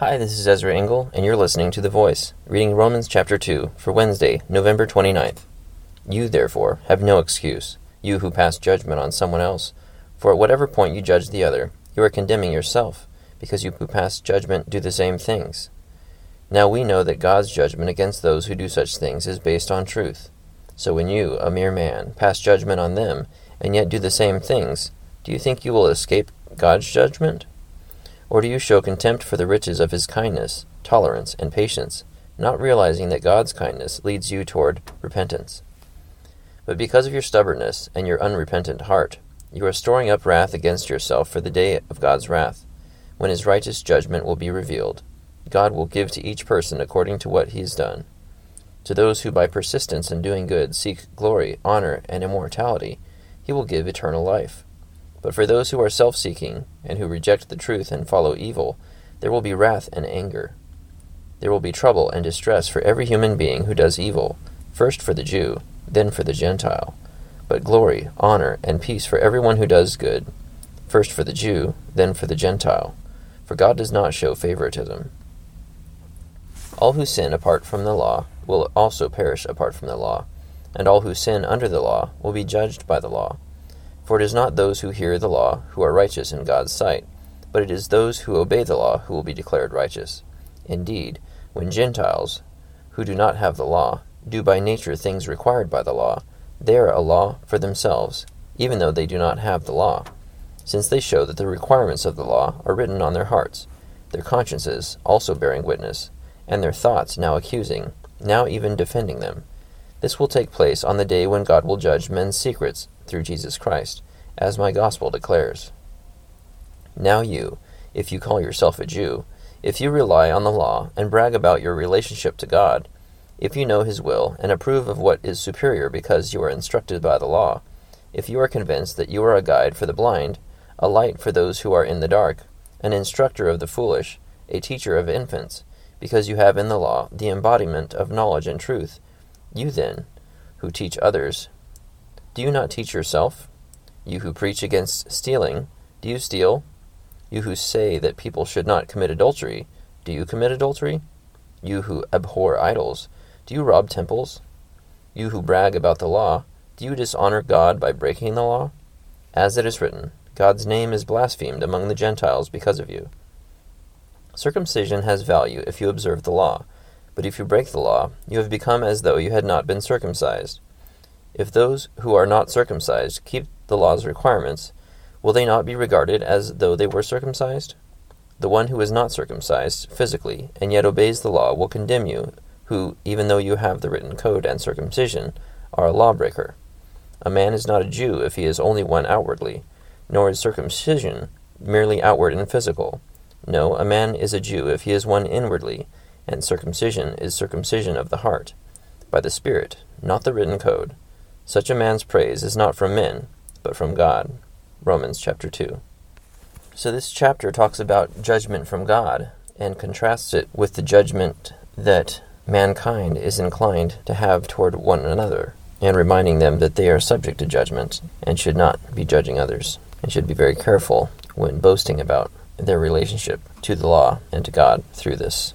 Hi, this is Ezra Engel, and you're listening to The Voice, reading Romans chapter 2 for Wednesday, November 29th. You, therefore, have no excuse, you who pass judgment on someone else, for at whatever point you judge the other, you are condemning yourself, because you who pass judgment do the same things. Now we know that God's judgment against those who do such things is based on truth. So when you, a mere man, pass judgment on them, and yet do the same things, do you think you will escape God's judgment? Or do you show contempt for the riches of his kindness, tolerance, and patience, not realizing that God's kindness leads you toward repentance? But because of your stubbornness and your unrepentant heart, you are storing up wrath against yourself for the day of God's wrath, when his righteous judgment will be revealed. God will give to each person according to what he has done. To those who by persistence in doing good seek glory, honor, and immortality, he will give eternal life. But for those who are self seeking, and who reject the truth and follow evil, there will be wrath and anger. There will be trouble and distress for every human being who does evil, first for the Jew, then for the Gentile. But glory, honor, and peace for everyone who does good, first for the Jew, then for the Gentile. For God does not show favoritism. All who sin apart from the law will also perish apart from the law, and all who sin under the law will be judged by the law. For it is not those who hear the law who are righteous in God's sight, but it is those who obey the law who will be declared righteous. Indeed, when Gentiles, who do not have the law, do by nature things required by the law, they are a law for themselves, even though they do not have the law, since they show that the requirements of the law are written on their hearts, their consciences also bearing witness, and their thoughts now accusing, now even defending them. This will take place on the day when God will judge men's secrets through Jesus Christ, as my gospel declares. Now you, if you call yourself a Jew, if you rely on the law and brag about your relationship to God, if you know His will and approve of what is superior because you are instructed by the law, if you are convinced that you are a guide for the blind, a light for those who are in the dark, an instructor of the foolish, a teacher of infants, because you have in the law the embodiment of knowledge and truth, you then, who teach others, do you not teach yourself? You who preach against stealing, do you steal? You who say that people should not commit adultery, do you commit adultery? You who abhor idols, do you rob temples? You who brag about the law, do you dishonor God by breaking the law? As it is written, God's name is blasphemed among the Gentiles because of you. Circumcision has value if you observe the law, but if you break the law, you have become as though you had not been circumcised. If those who are not circumcised keep the law's requirements, will they not be regarded as though they were circumcised? The one who is not circumcised physically and yet obeys the law will condemn you, who, even though you have the written code and circumcision, are a lawbreaker. A man is not a Jew if he is only one outwardly, nor is circumcision merely outward and physical. No, a man is a Jew if he is one inwardly, and circumcision is circumcision of the heart, by the Spirit, not the written code. Such a man's praise is not from men, but from God. Romans chapter 2. So this chapter talks about judgment from God and contrasts it with the judgment that mankind is inclined to have toward one another, and reminding them that they are subject to judgment and should not be judging others, and should be very careful when boasting about their relationship to the law and to God through this.